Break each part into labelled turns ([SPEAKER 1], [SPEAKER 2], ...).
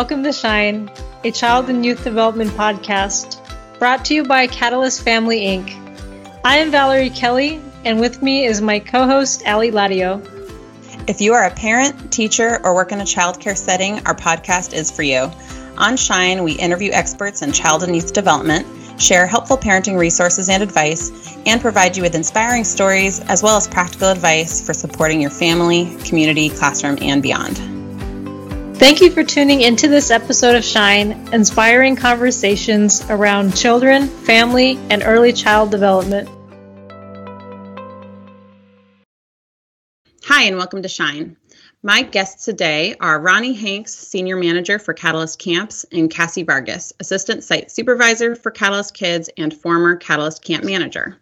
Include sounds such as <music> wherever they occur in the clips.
[SPEAKER 1] welcome to Shine, a child and youth development podcast brought to you by Catalyst Family Inc. I am Valerie Kelly, and with me is my co host, Ali Ladio.
[SPEAKER 2] If you are a parent, teacher, or work in a childcare setting, our podcast is for you. On Shine, we interview experts in child and youth development, share helpful parenting resources and advice, and provide you with inspiring stories as well as practical advice for supporting your family, community, classroom, and beyond.
[SPEAKER 1] Thank you for tuning into this episode of Shine, inspiring conversations around children, family, and early child development.
[SPEAKER 2] Hi, and welcome to Shine. My guests today are Ronnie Hanks, Senior Manager for Catalyst Camps, and Cassie Vargas, Assistant Site Supervisor for Catalyst Kids and former Catalyst Camp Manager.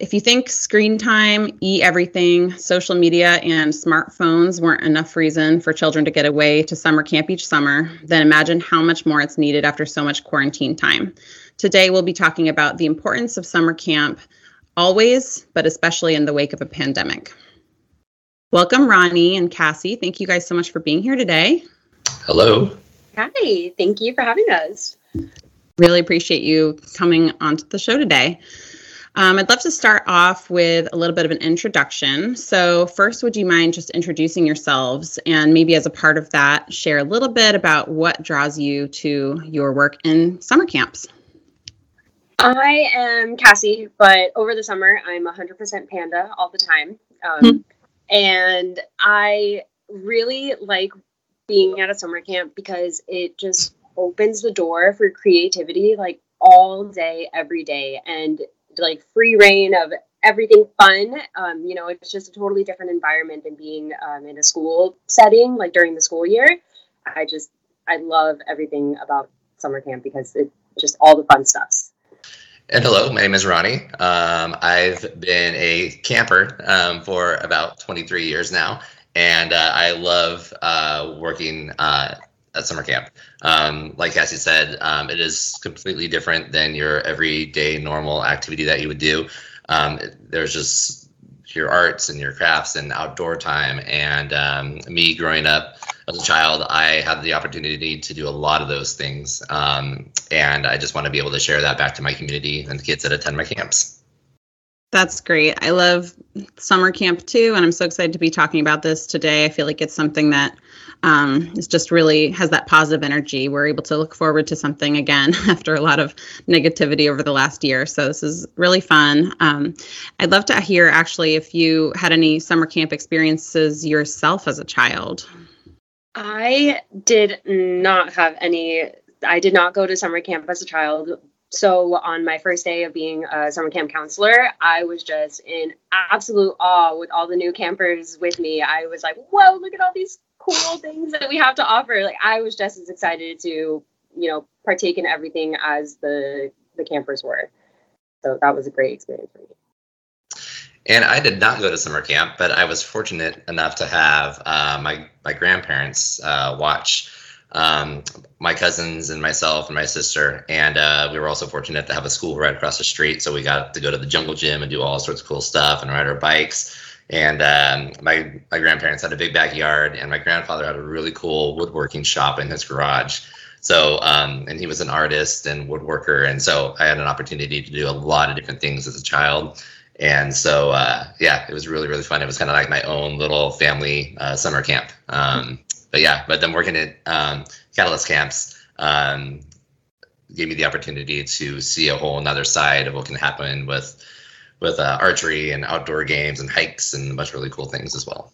[SPEAKER 2] If you think screen time, e everything, social media, and smartphones weren't enough reason for children to get away to summer camp each summer, then imagine how much more it's needed after so much quarantine time. Today, we'll be talking about the importance of summer camp always, but especially in the wake of a pandemic. Welcome, Ronnie and Cassie. Thank you guys so much for being here today.
[SPEAKER 3] Hello.
[SPEAKER 4] Hi, thank you for having us.
[SPEAKER 2] Really appreciate you coming onto the show today. Um, I'd love to start off with a little bit of an introduction. So, first, would you mind just introducing yourselves and maybe as a part of that, share a little bit about what draws you to your work in summer camps?
[SPEAKER 4] I am Cassie, but over the summer, I'm 100% panda all the time. Um, hmm. And I really like being at a summer camp because it just opens the door for creativity like all day, every day. And like free rein of everything fun. Um, you know, it's just a totally different environment than being um, in a school setting, like during the school year. I just, I love everything about summer camp because it just all the fun stuffs.
[SPEAKER 3] And hello, my name is Ronnie. Um, I've been a camper um, for about 23 years now, and uh, I love uh, working uh, at summer camp. Um, like Cassie said, um, it is completely different than your everyday normal activity that you would do. Um, there's just your arts and your crafts and outdoor time. And um, me growing up as a child, I had the opportunity to do a lot of those things. Um, and I just want to be able to share that back to my community and the kids that attend my camps.
[SPEAKER 2] That's great. I love summer camp too, and I'm so excited to be talking about this today. I feel like it's something that um, is just really has that positive energy. We're able to look forward to something again <laughs> after a lot of negativity over the last year. So this is really fun. Um, I'd love to hear actually if you had any summer camp experiences yourself as a child.
[SPEAKER 4] I did not have any. I did not go to summer camp as a child so on my first day of being a summer camp counselor, I was just in absolute awe with all the new campers with me. I was like, whoa, look at all these cool <laughs> things that we have to offer. Like I was just as excited to, you know, partake in everything as the the campers were. So that was a great experience for me.
[SPEAKER 3] And I did not go to summer camp, but I was fortunate enough to have uh, my my grandparents uh, watch um, my cousins and myself and my sister. And uh, we were also fortunate to have a school right across the street. So we got to go to the jungle gym and do all sorts of cool stuff and ride our bikes. And um, my, my grandparents had a big backyard, and my grandfather had a really cool woodworking shop in his garage. So, um, and he was an artist and woodworker. And so I had an opportunity to do a lot of different things as a child. And so, uh, yeah, it was really, really fun. It was kind of like my own little family uh, summer camp. Um, but yeah, but then working at um, Catalyst camps um, gave me the opportunity to see a whole another side of what can happen with with uh, archery and outdoor games and hikes and a bunch of really cool things as well.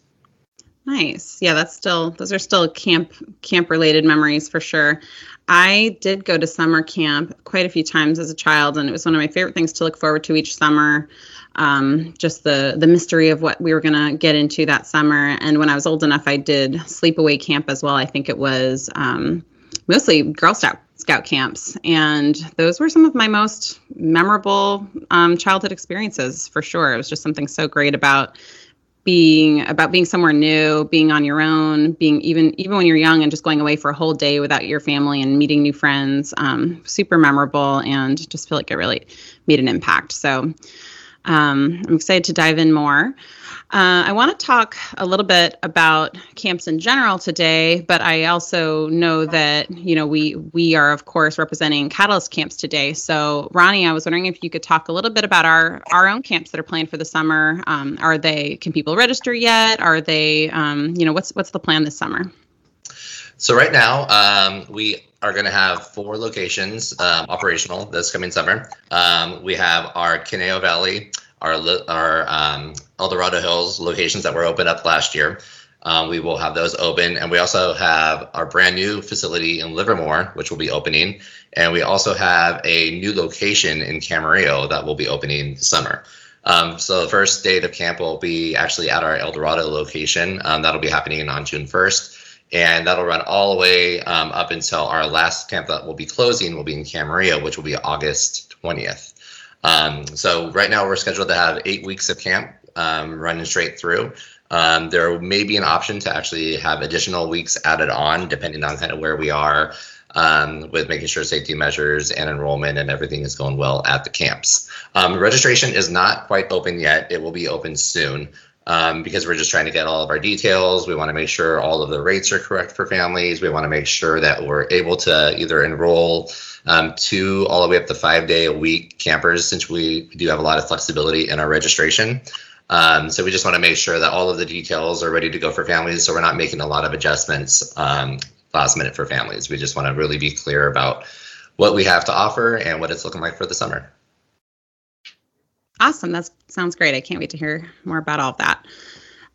[SPEAKER 2] Nice. Yeah, that's still those are still camp camp related memories for sure. I did go to summer camp quite a few times as a child, and it was one of my favorite things to look forward to each summer um, just the the mystery of what we were going to get into that summer. And when I was old enough, I did sleepaway camp as well. I think it was um, mostly Girl Scout Scout camps, and those were some of my most memorable um, childhood experiences for sure. It was just something so great about being about being somewhere new, being on your own, being even even when you're young and just going away for a whole day without your family and meeting new friends. Um, super memorable, and just feel like it really made an impact. So Um, I'm excited to dive in more. Uh, I want to talk a little bit about camps in general today, but I also know that you know we we are of course representing Catalyst camps today. So Ronnie, I was wondering if you could talk a little bit about our our own camps that are planned for the summer. Um, are they can people register yet? Are they um, you know what's what's the plan this summer?
[SPEAKER 3] So right now, um, we are going to have four locations um, operational this coming summer. Um, we have our Conejo Valley, our our um, El Dorado Hills locations that were opened up last year. Um, we will have those open, and we also have our brand new facility in Livermore, which will be opening, and we also have a new location in Camarillo that will be opening this summer. Um, so the first date of camp will be actually at our El Dorado location. Um, that'll be happening on June 1st and that'll run all the way um, up until our last camp that will be closing will be in Camarillo, which will be August 20th. Um, so right now we're scheduled to have eight weeks of camp um, running straight through. Um, there may be an option to actually have additional weeks added on, depending on kind of where we are um, with making sure safety measures and enrollment and everything is going well at the camps. Um, registration is not quite open yet. It will be open soon um, because we're just trying to get all of our details. We want to make sure all of the rates are correct for families. We want to make sure that we're able to either enroll um, two all the way up to five day a week campers, since we do have a lot of flexibility in our registration. Um, so we just want to make sure that all of the details are ready to go for families. So we're not making a lot of adjustments um, last minute for families. We just want to really be clear about what we have to offer and what it's looking like for the summer.
[SPEAKER 2] Awesome. That sounds great. I can't wait to hear more about all of that.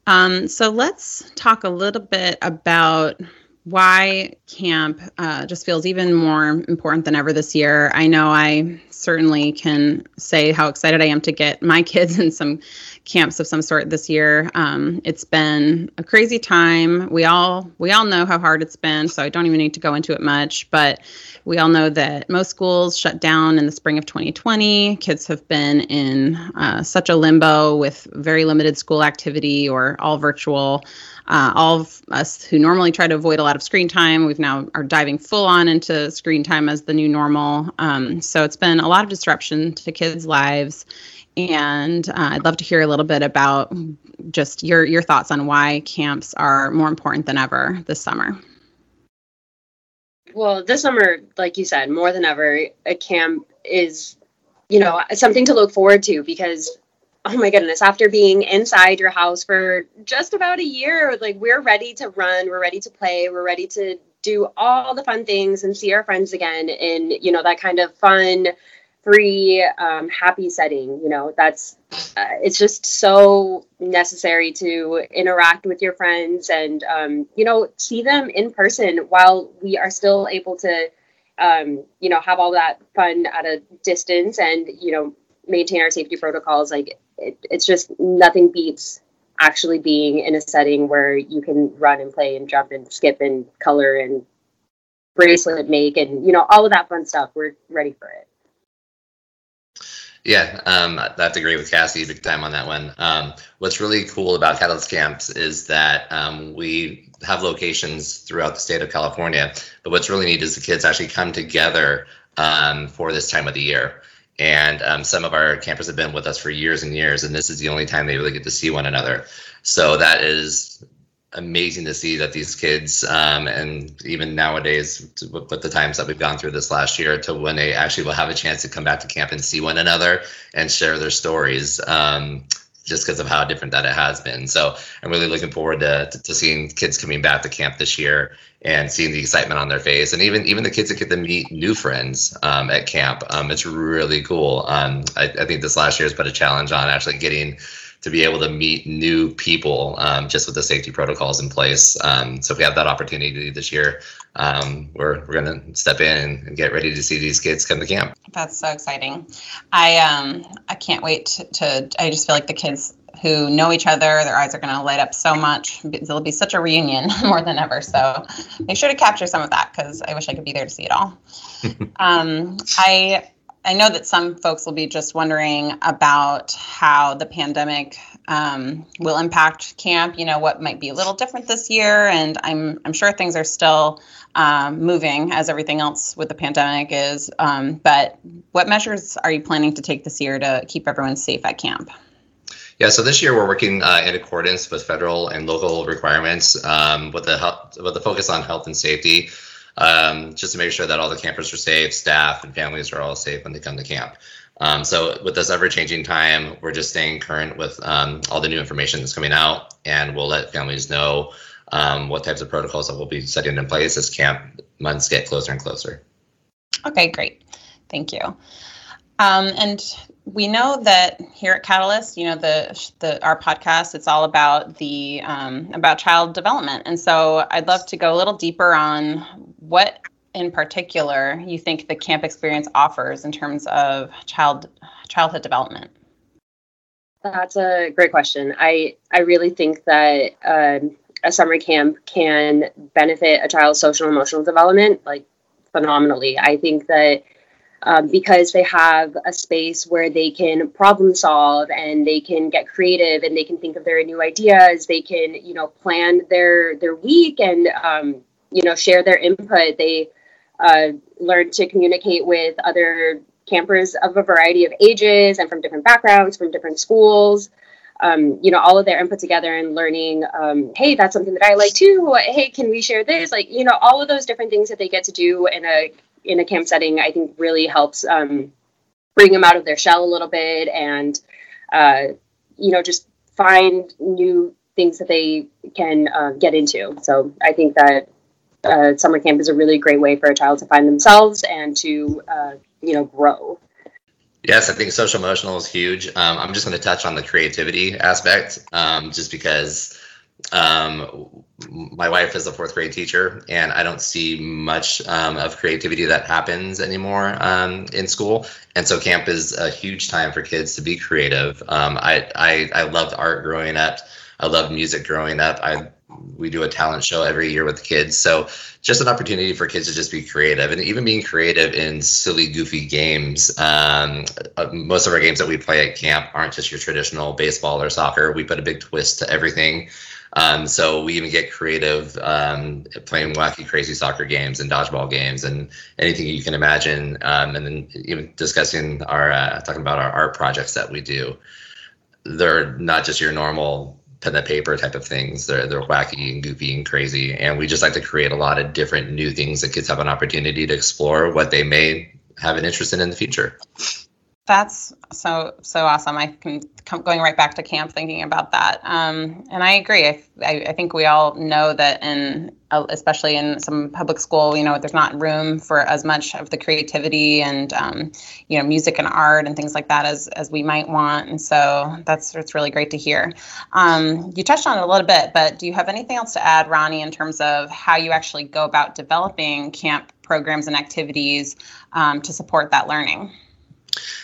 [SPEAKER 2] Um, so let's talk a little bit about why camp uh, just feels even more important than ever this year. I know I certainly can say how excited I am to get my <laughs> kids in some camps of some sort this year. Um, it's been a crazy time. We all we all know how hard it's been, so I don't even need to go into it much. But we all know that most schools shut down in the spring of 2020. Kids have been in uh, such a limbo with very limited school activity or all virtual. Uh, all of us who normally try to avoid a lot of screen time, we've now are diving full on into screen time as the new normal. Um, so it's been a lot of disruption to kids' lives, and uh, I'd love to hear a little bit about just your your thoughts on why camps are more important than ever this summer.
[SPEAKER 4] Well, this summer, like you said, more than ever, a camp is, you know, something to look forward to because, oh my goodness, after being inside your house for just about a year, like we're ready to run, we're ready to play, we're ready to do all the fun things and see our friends again in, you know, that kind of fun, free, um, happy setting. You know, that's uh, it's just so necessary to interact with your friends and um, you know see them in person while we are still able to um, you know have all that fun at a distance and you know maintain our safety protocols. Like it, it's just nothing beats actually being in a setting where you can run and play and jump and skip and color and bracelet make and you know all of that fun stuff. We're ready for it.
[SPEAKER 3] Yeah, um, I have to agree with Cassie big time on that one. Um, what's really cool about Catalyst Camps is that um, we have locations throughout the state of California, but what's really neat is the kids actually come together um, for this time of the year. And um, some of our campers have been with us for years and years, and this is the only time they really get to see one another. So that is amazing to see that these kids um, and even nowadays with the times that we've gone through this last year to when they actually will have a chance to come back to camp and see one another and share their stories um, just because of how different that it has been. So i'm really looking forward to, to, to, seeing kids coming back to camp this year and seeing the excitement on their face and even even the kids that get to meet new friends um, at camp. Um, it's really cool. Um, I, I think this last year has put a challenge on actually getting to be able to meet new people um, just with the safety protocols in place. Um, so if we have that opportunity this year, um, we're, we're going to step in and get ready to see these kids come to camp.
[SPEAKER 2] That's so exciting. I um I can't wait to, to I just feel like the kids who know each other, their eyes are going to light up so much. It'll be such a reunion <laughs> more than ever. So make sure to capture some of that because I wish I could be there to see it all. <laughs> um, I I know that some folks will be just wondering about how the pandemic um, will impact camp. You know, what might be a little different this year, and I'm I'm sure things are still um, moving as everything else with the pandemic is. Um, but what measures are you planning to take this year to keep everyone safe at camp?
[SPEAKER 3] Yeah, so this year we're working uh, in accordance with federal and local requirements um, with the health, with the focus on health and safety, um, just to make sure that all the campers are safe, staff and families are all safe when they come to camp. Um, so with this ever-changing time, we're just staying current with um, all the new information that's coming out, and we'll let families know um, what types of protocols that we'll be setting in place as camp months get closer and closer.
[SPEAKER 2] Okay, great. Thank you. Um, and we know that here at Catalyst, you know, the the our podcast, it's all about the um, about child development, and so I'd love to go a little deeper on what in particular you think the camp experience offers in terms of child childhood development.
[SPEAKER 4] That's a great question. I I really think that um, a summer camp can benefit a child's social emotional development like phenomenally. I think that um, because they have a space where they can problem solve and they can get creative and they can think of their new ideas. They can, you know, plan their their week and um, you know share their input. They uh, learn to communicate with other campers of a variety of ages and from different backgrounds, from different schools. Um, you know, all of their input together and learning, um, hey, that's something that I like too. Hey, can we share this? Like, you know, all of those different things that they get to do in a in a camp setting, I think really helps um, bring them out of their shell a little bit and, uh, you know, just find new things that they can uh, get into. So I think that uh, summer camp is a really great way for a child to find themselves and to, uh, you know, grow.
[SPEAKER 3] Yes, I think social emotional is huge. Um, I'm just going to touch on the creativity aspect, um, just because um, my wife is a fourth grade teacher, and I don't see much um, of creativity that happens anymore um, in school. And so camp is a huge time for kids to be creative. Um, I, I I loved art growing up. I loved music growing up. I we do a talent show every year with the kids. So just an opportunity for kids to just be creative and even being creative in silly, goofy games. Um, uh, most of our games that we play at camp aren't just your traditional baseball or soccer. We put a big twist to everything. Um, so we even get creative um, playing wacky, crazy soccer games and dodgeball games and anything you can imagine. Um, and then even discussing our uh, talking about our art projects that we do. They're not just your normal pen and paper type of things. They're they're wacky and goofy and crazy, and we just like to create a lot of different new things that kids have an opportunity to explore what they may have an interest in in the future.
[SPEAKER 2] That's so so awesome. I can come going right back to camp thinking about that. Um, and I agree. I, I, I think we all know that in uh, especially in some public school, you know, there's not room for as much of the creativity and um, you know music and art and things like that as as we might want. And so that's it's really great to hear. Um, you touched on it a little bit, but do you have anything else to add, Ronnie, in terms of how you actually go about developing camp programs and activities um, to support that learning?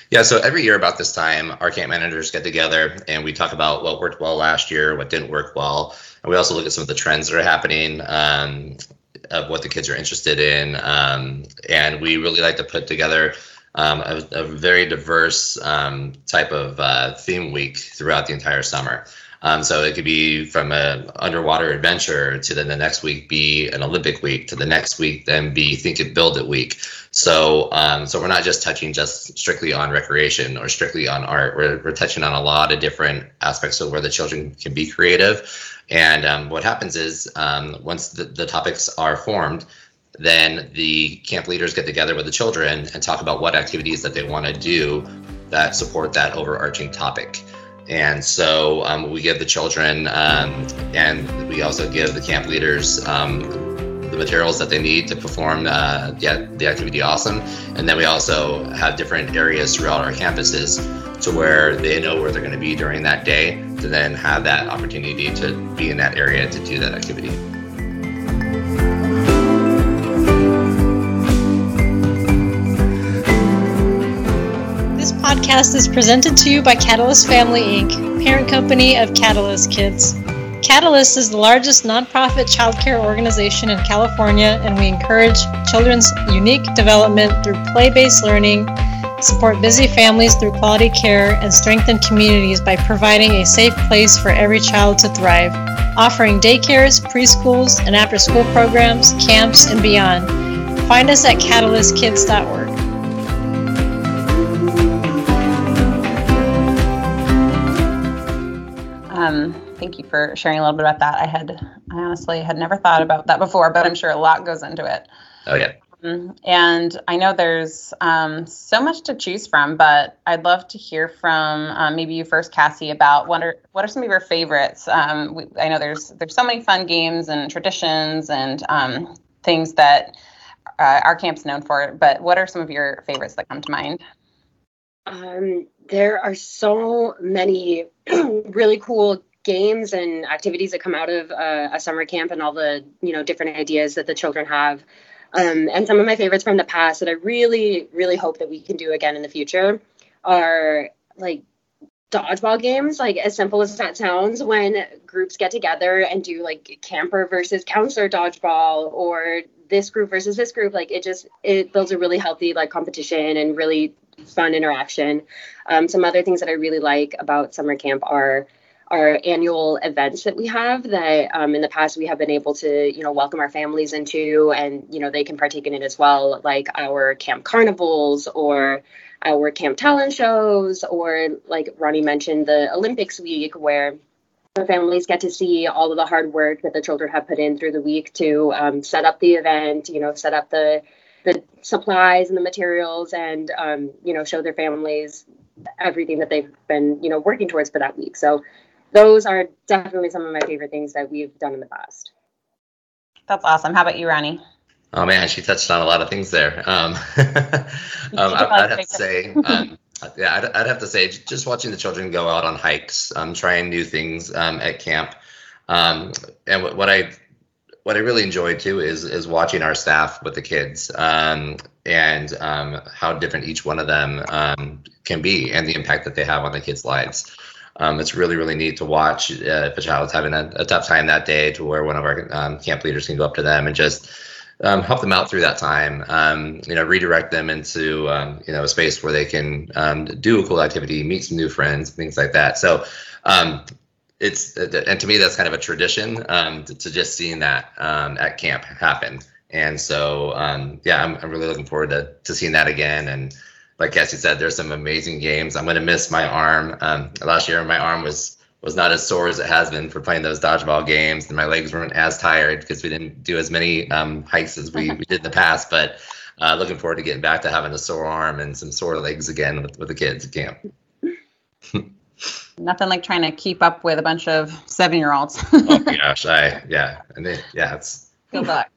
[SPEAKER 3] Yeah, so every year about this time, our camp managers get together and we talk about what worked well last year, what didn't work well, and we also look at some of the trends that are happening, um, of what the kids are interested in, um, and we really like to put together um, a, a, very diverse um, type of uh, theme week throughout the entire summer. Um, so it could be from an underwater adventure to then the next week be an Olympic week to the next week then be Think It Build It week. So um, so we're not just touching just strictly on recreation or strictly on art. We're, we're touching on a lot of different aspects of where the children can be creative. And um, what happens is um, once the, the topics are formed, then the camp leaders get together with the children and talk about what activities that they want to do that support that overarching topic. And so um, we give the children um, and we also give the camp leaders um, the materials that they need to perform uh, the, the activity awesome. And then we also have different areas throughout our campuses to where they know where they're going to be during that day to then have that opportunity to be in that area to do that activity.
[SPEAKER 1] Podcast is presented to you by Catalyst Family Inc., parent company of Catalyst Kids. Catalyst is the largest nonprofit childcare organization in California, and we encourage children's unique development through play based learning, support busy families through quality care, and strengthen communities by providing a safe place for every child to thrive, offering daycares, preschools, and after school programs, camps, and beyond. Find us at catalystkids.org.
[SPEAKER 2] Thank you for sharing a little bit about that. I had, I honestly had never thought about that before, but I'm sure a lot goes into it.
[SPEAKER 3] Oh yeah.
[SPEAKER 2] Um, and I know there's um, so much to choose from, but I'd love to hear from um, maybe you first, Cassie, about what are what are some of your favorites. Um, we, I know there's there's so many fun games and traditions and um, things that uh, our camp's known for, but what are some of your favorites that come to mind?
[SPEAKER 4] Um, there are so many <clears throat> really cool games and activities that come out of uh, a summer camp and all the you know different ideas that the children have. Um, and some of my favorites from the past that i really really hope that we can do again in the future are like dodgeball games. Like as simple as that sounds when groups get together and do like camper versus counselor dodgeball or this group versus this group like it just it builds a really healthy like competition and really fun interaction. Um, some other things that i really like about summer camp are our annual events that we have that um, in the past we have been able to you know welcome our families into and you know they can partake in it as well like our camp carnivals or our camp talent shows or like ronnie mentioned the olympics week where the families get to see all of the hard work that the children have put in through the week to um, set up the event you know set up the the supplies and the materials and um, you know show their families everything that they've been you know working towards for that week. So those are definitely some of my favorite things that we've done in the past.
[SPEAKER 2] That's awesome. How about you, Ronnie?
[SPEAKER 3] Oh man, she touched on a lot of things there. Um, <laughs> um, I, would have to say, um, yeah, I'd, I'd, have to say, just watching the children go out on hikes, um, trying new things um, at camp, um, and what, what, I what I really enjoyed too is is watching our staff with the kids and how different each one of them can be, and the impact that they have on the kids' lives um, it's really really neat to watch uh, if a child's having a, a, tough time that day to where one of our um, camp leaders can go up to them and just um, help them out through that time um, you know redirect them into um, you know a space where they can um, do a cool activity meet some new friends things like that. So it's and to me that's kind of a tradition to, to, just seeing that at camp happen. And so yeah I'm, I'm really looking forward to, to seeing that again and like Cassie said, there's some amazing games. I'm gonna miss my arm. Um, last year, my arm was was not as sore as it has been for playing those dodgeball games, and my legs weren't as tired because we didn't do as many um, hikes as we, we did in the past. But uh, looking forward to getting back to having a sore arm and some sore legs again with, with the kids at camp.
[SPEAKER 2] Nothing like trying to keep up with a bunch of seven year olds.
[SPEAKER 3] oh my <laughs> gosh, I yeah, and yeah, it's
[SPEAKER 2] good luck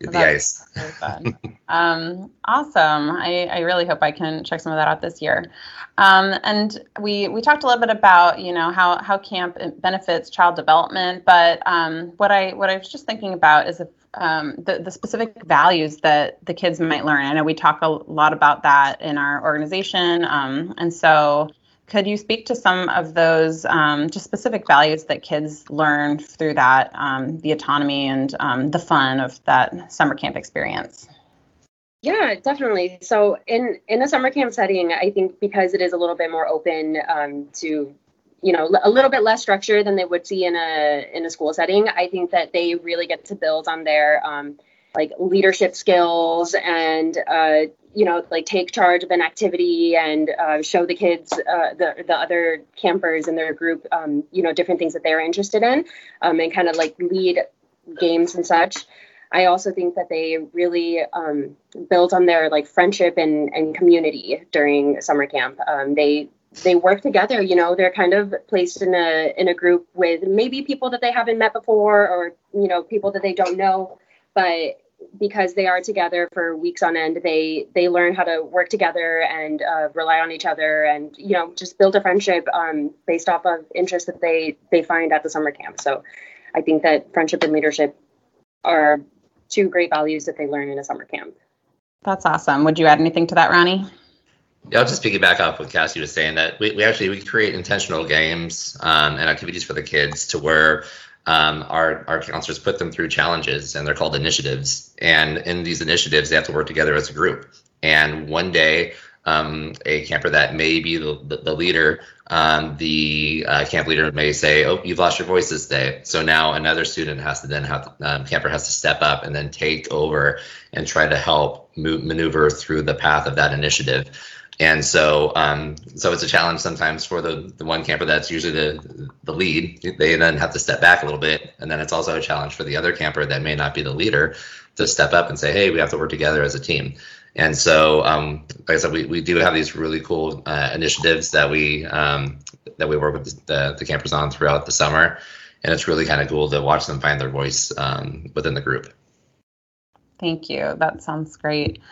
[SPEAKER 3] the ice.
[SPEAKER 2] Really fun. um, awesome. I, I really hope I can check some of that out this year. Um, and we we talked a little bit about you know how how camp benefits child development, but um, what I what I was just thinking about is if um, the, the specific values that the kids might learn. I know we talk a lot about that in our organization, um, and so could you speak to some of those um, just specific values that kids learn through that, um, the autonomy and um, the fun of that summer camp experience?
[SPEAKER 4] Yeah, definitely. So in in a summer camp setting, I think because it is a little bit more open um, to you know a little bit less structure than they would see in a in a school setting i think that they really get to build on their um, like leadership skills and uh, you know like take charge of an activity and uh, show the kids uh, the the other campers in their group um, you know different things that they're interested in um, and kind of like lead games and such. I also think that they really um, build on their like friendship and, and community during summer camp. Um, they they work together you know they're kind of placed in a in a group with maybe people that they haven't met before or you know people that they don't know but because they are together for weeks on end they they learn how to work together and uh, rely on each other and you know just build a friendship um, based off of interests that they they find at the summer camp. So i think that friendship and leadership are two great values that they learn in a summer camp.
[SPEAKER 2] That's awesome. Would you add anything to that ronnie?
[SPEAKER 3] Yeah, I'll just piggyback off what Cassie was saying that we, we actually we create intentional games um, and activities for the kids to where um, our our counselors put them through challenges, and they're called initiatives. And in these initiatives, they have to work together as a group. And one day, um, a camper that may be the, the, the leader, um, the uh, camp leader may say, "Oh, you've lost your voice this day." So now another student has to then have um, camper has to step up and then take over and try to help move, maneuver through the path of that initiative. And so, um, so it's a challenge sometimes for the, the one camper that's usually the the lead. They then have to step back a little bit, and then it's also a challenge for the other camper that may not be the leader to step up and say, "Hey, we have to work together as a team." And so, um, like I said, we, we do have these really cool uh, initiatives that we um, that we work with the, the campers on throughout the summer, and it's really kind of cool to watch them find their voice um, within the group.
[SPEAKER 2] Thank you. That sounds great.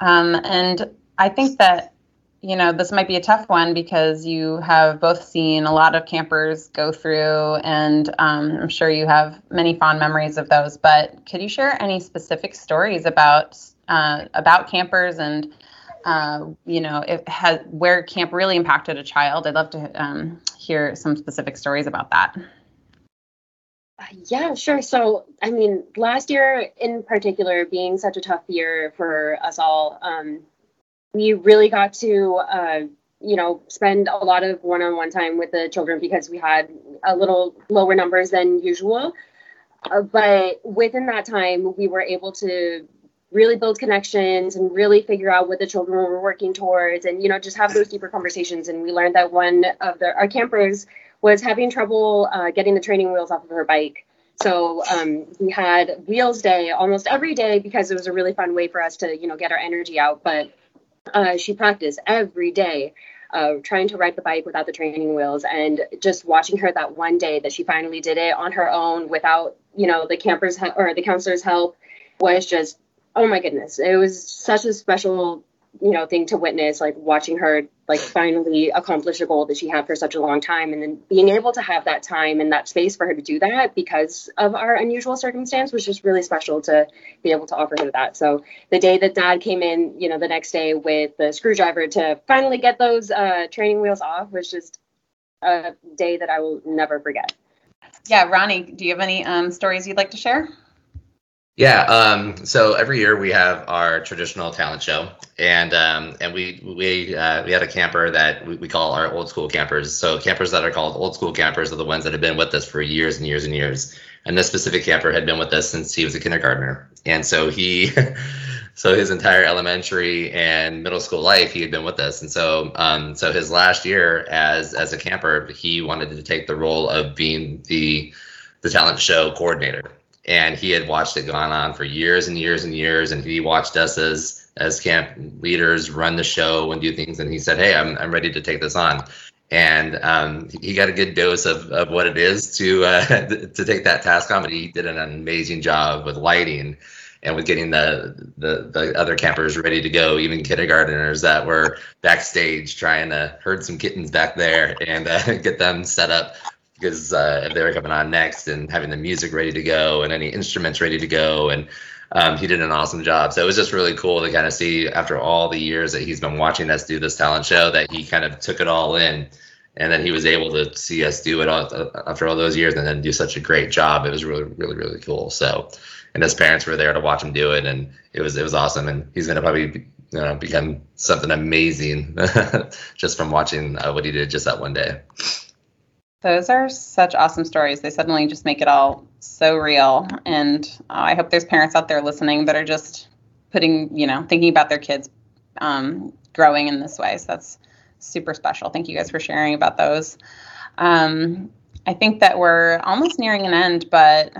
[SPEAKER 2] Um, and I think that you know, this might be a tough one because you have both seen a lot of campers go through, and um, I'm sure you have many fond memories of those. But could you share any specific stories about uh, about campers and uh, you know, it has where camp really impacted a child? I'd love to um, hear some specific stories about that.
[SPEAKER 4] Yeah, sure. So, I mean, last year in particular, being such a tough year for us all, um, we really got to uh, you know spend a lot of one-on-one time with the children because we had a little lower numbers than usual. Uh, but within that time we were able to really build connections and really figure out what the children were working towards and you know just have those deeper conversations. And we learned that one of the our campers was having trouble uh, getting the training wheels off of her bike. So um, we had wheels day almost every day because it was a really fun way for us to you know get our energy out. But uh, she practiced every day, uh, trying to ride the bike without the training wheels, and just watching her that one day that she finally did it on her own without, you know, the campers or the counselors' help was just, oh my goodness, it was such a special you know thing to witness like watching her like finally accomplish a goal that she had for such a long time and then being able to have that time and that space for her to do that because of our unusual circumstance was just really special to be able to offer her that. So the day that dad came in you know the next day with the screwdriver to finally get those uh, training wheels off was just a day that i will never forget.
[SPEAKER 2] Yeah ronnie do you have any um, stories you'd like to share
[SPEAKER 3] yeah. Um, so every year we have our traditional talent show, and um, and we we uh, we had a camper that we, we, call our old school campers. So campers that are called old school campers are the ones that have been with us for years and years and years. And this specific camper had been with us since he was a kindergartner, and so he. <laughs> so his entire elementary and middle school life he had been with us and so um, so his last year as as a camper he wanted to take the role of being the the talent show coordinator and he had watched it gone on for years and years and years. And he watched us as as camp leaders run the show and do things. And he said hey i'm, I'm ready to take this on. And um, he got a good dose of, of what it is to uh, <laughs> to take that task on. But he did an amazing job with lighting and with getting the, the the other campers ready to go even kindergarteners that were backstage trying to herd some kittens back there and uh, <laughs> get them set up because uh, if they were coming on next and having the music ready to go and any instruments ready to go. And um, he did an awesome job. So it was just really cool to kind of see after all the years that he's been watching us do this talent show that he kind of took it all in and then he was able to see us do it all, uh, after all those years and then do such a great job. It was really really really cool. So and his parents were there to watch him do it and it was it was awesome. And he's going to probably you know become something amazing <laughs> just from watching uh, what he did just that one day
[SPEAKER 2] those are such awesome stories. They suddenly just make it all so real. And uh, I hope there's parents out there listening that are just putting, you know, thinking about their kids um, growing in this way. So that's super special. Thank you guys for sharing about those. Um, I think that we're almost nearing an end, but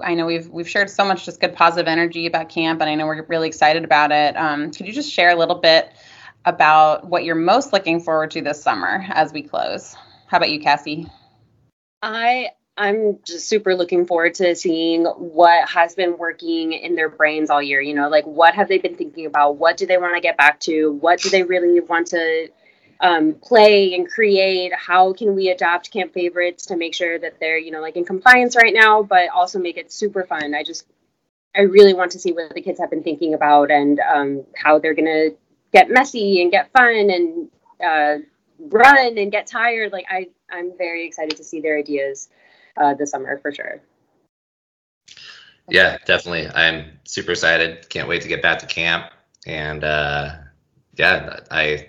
[SPEAKER 2] I know we've we've shared so much just good positive energy about camp, and I know we're really excited about it. Um, could you just share a little bit about what you're most looking forward to this summer as we close? How about you, Cassie?
[SPEAKER 4] I I'm just super looking forward to seeing what has been working in their brains all year. You know, like what have they been thinking about? What do they want to get back to? What do they really want to um, play and create? How can we adapt camp favorites to make sure that they're, you know, like in compliance right now, but also make it super fun? I just, I really want to see what the kids have been thinking about and um, how they're going to get messy and get fun and uh, run and get tired. Like I, I'm very excited to see their ideas uh, this summer for sure.
[SPEAKER 3] Yeah, definitely. I'm super excited. Can't wait to get back to camp. And uh, yeah, I,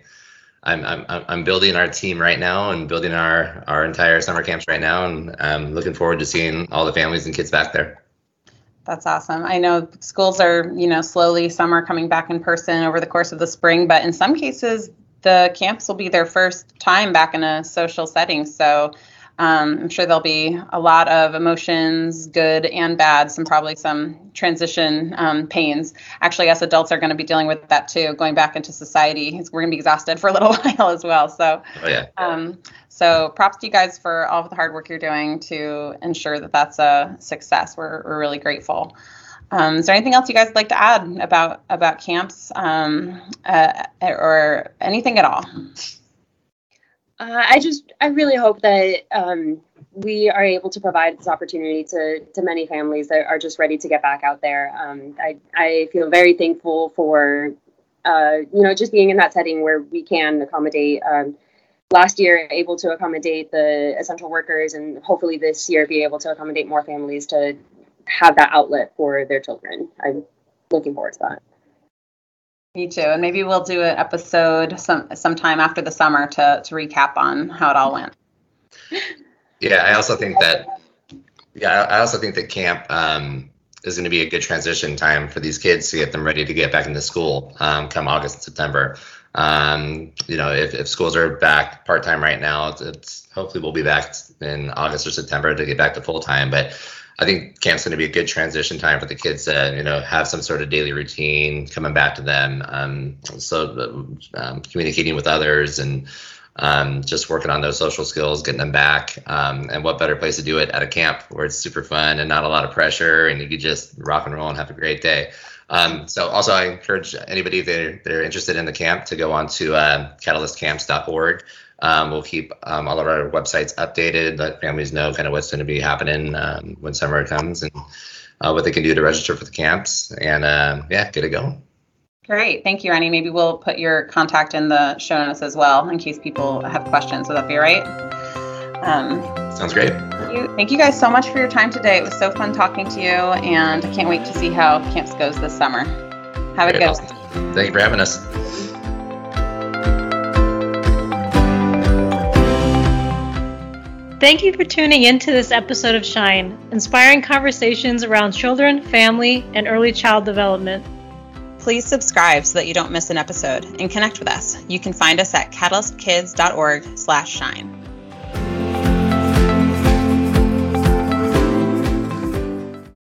[SPEAKER 3] I'm, I'm, I'm building our team right now and building our, our entire summer camps right now. And I'm looking forward to seeing all the families and kids back there.
[SPEAKER 2] That's awesome. I know schools are, you know, slowly some are coming back in person over the course of the spring, but in some cases the camps will be their first time back in a social setting. So um, I'm sure there'll be a lot of emotions, good and bad, some probably some transition um, pains. Actually, us adults are going to be dealing with that too, going back into society. We're going to be exhausted for a little <laughs> while as well. So,
[SPEAKER 3] oh, yeah.
[SPEAKER 2] Um, so props to you guys for all of the hard work you're doing to ensure that that's a success. We're, we're really grateful. Um, is there anything else you guys would like to add about about camps um, uh, or anything at all?
[SPEAKER 4] Uh, I just, I really hope that um, we are able to provide this opportunity to to many families that are just ready to get back out there. Um, I I feel very thankful for uh, you know just being in that setting where we can accommodate. Um, last year, able to accommodate the essential workers, and hopefully this year be able to accommodate more families to have that outlet for their children. I'm looking forward to that.
[SPEAKER 2] Me too. And maybe we'll do an episode some sometime after the summer to to recap on how it all went.
[SPEAKER 3] Yeah, I also think that yeah, I also think that camp um, is going to be a good transition time for these kids to get them ready to get back into school um, come August and September. Um, you know, if, if schools are back part time right now, it's, it's, hopefully we'll be back in August or September to get back to full time. But I think camp's going to be a good transition time for the kids to, you know, have some sort of daily routine coming back to them. Um, so um, communicating with others and um, just working on those social skills, getting them back. Um, and what better place to do it at a camp where it's super fun and not a lot of pressure and you can just rock and roll and have a great day. Um, so also I encourage anybody that are, that are interested in the camp to go on to uh, catalystcamps.org. Um, we'll keep um, all of our websites updated, let families know kind of what's going to be happening um, when summer comes and uh, what they can do to register for the camps. And uh, yeah, get it going.
[SPEAKER 2] Great. Thank you, Rennie. Maybe we'll put your contact in the show notes as well in case people have questions. Would that be right?
[SPEAKER 3] Um, Sounds great.
[SPEAKER 2] Thank you. thank you guys so much for your time today. It was so fun talking to you, and I can't wait to see how camps goes this summer. Have a good awesome.
[SPEAKER 3] Thank you for having us.
[SPEAKER 1] Thank you for tuning in to this episode of Shine, inspiring conversations around children, family, and early child development.
[SPEAKER 2] Please subscribe so that you don't miss an episode and connect with us. You can find us at catalystkids.org/shine.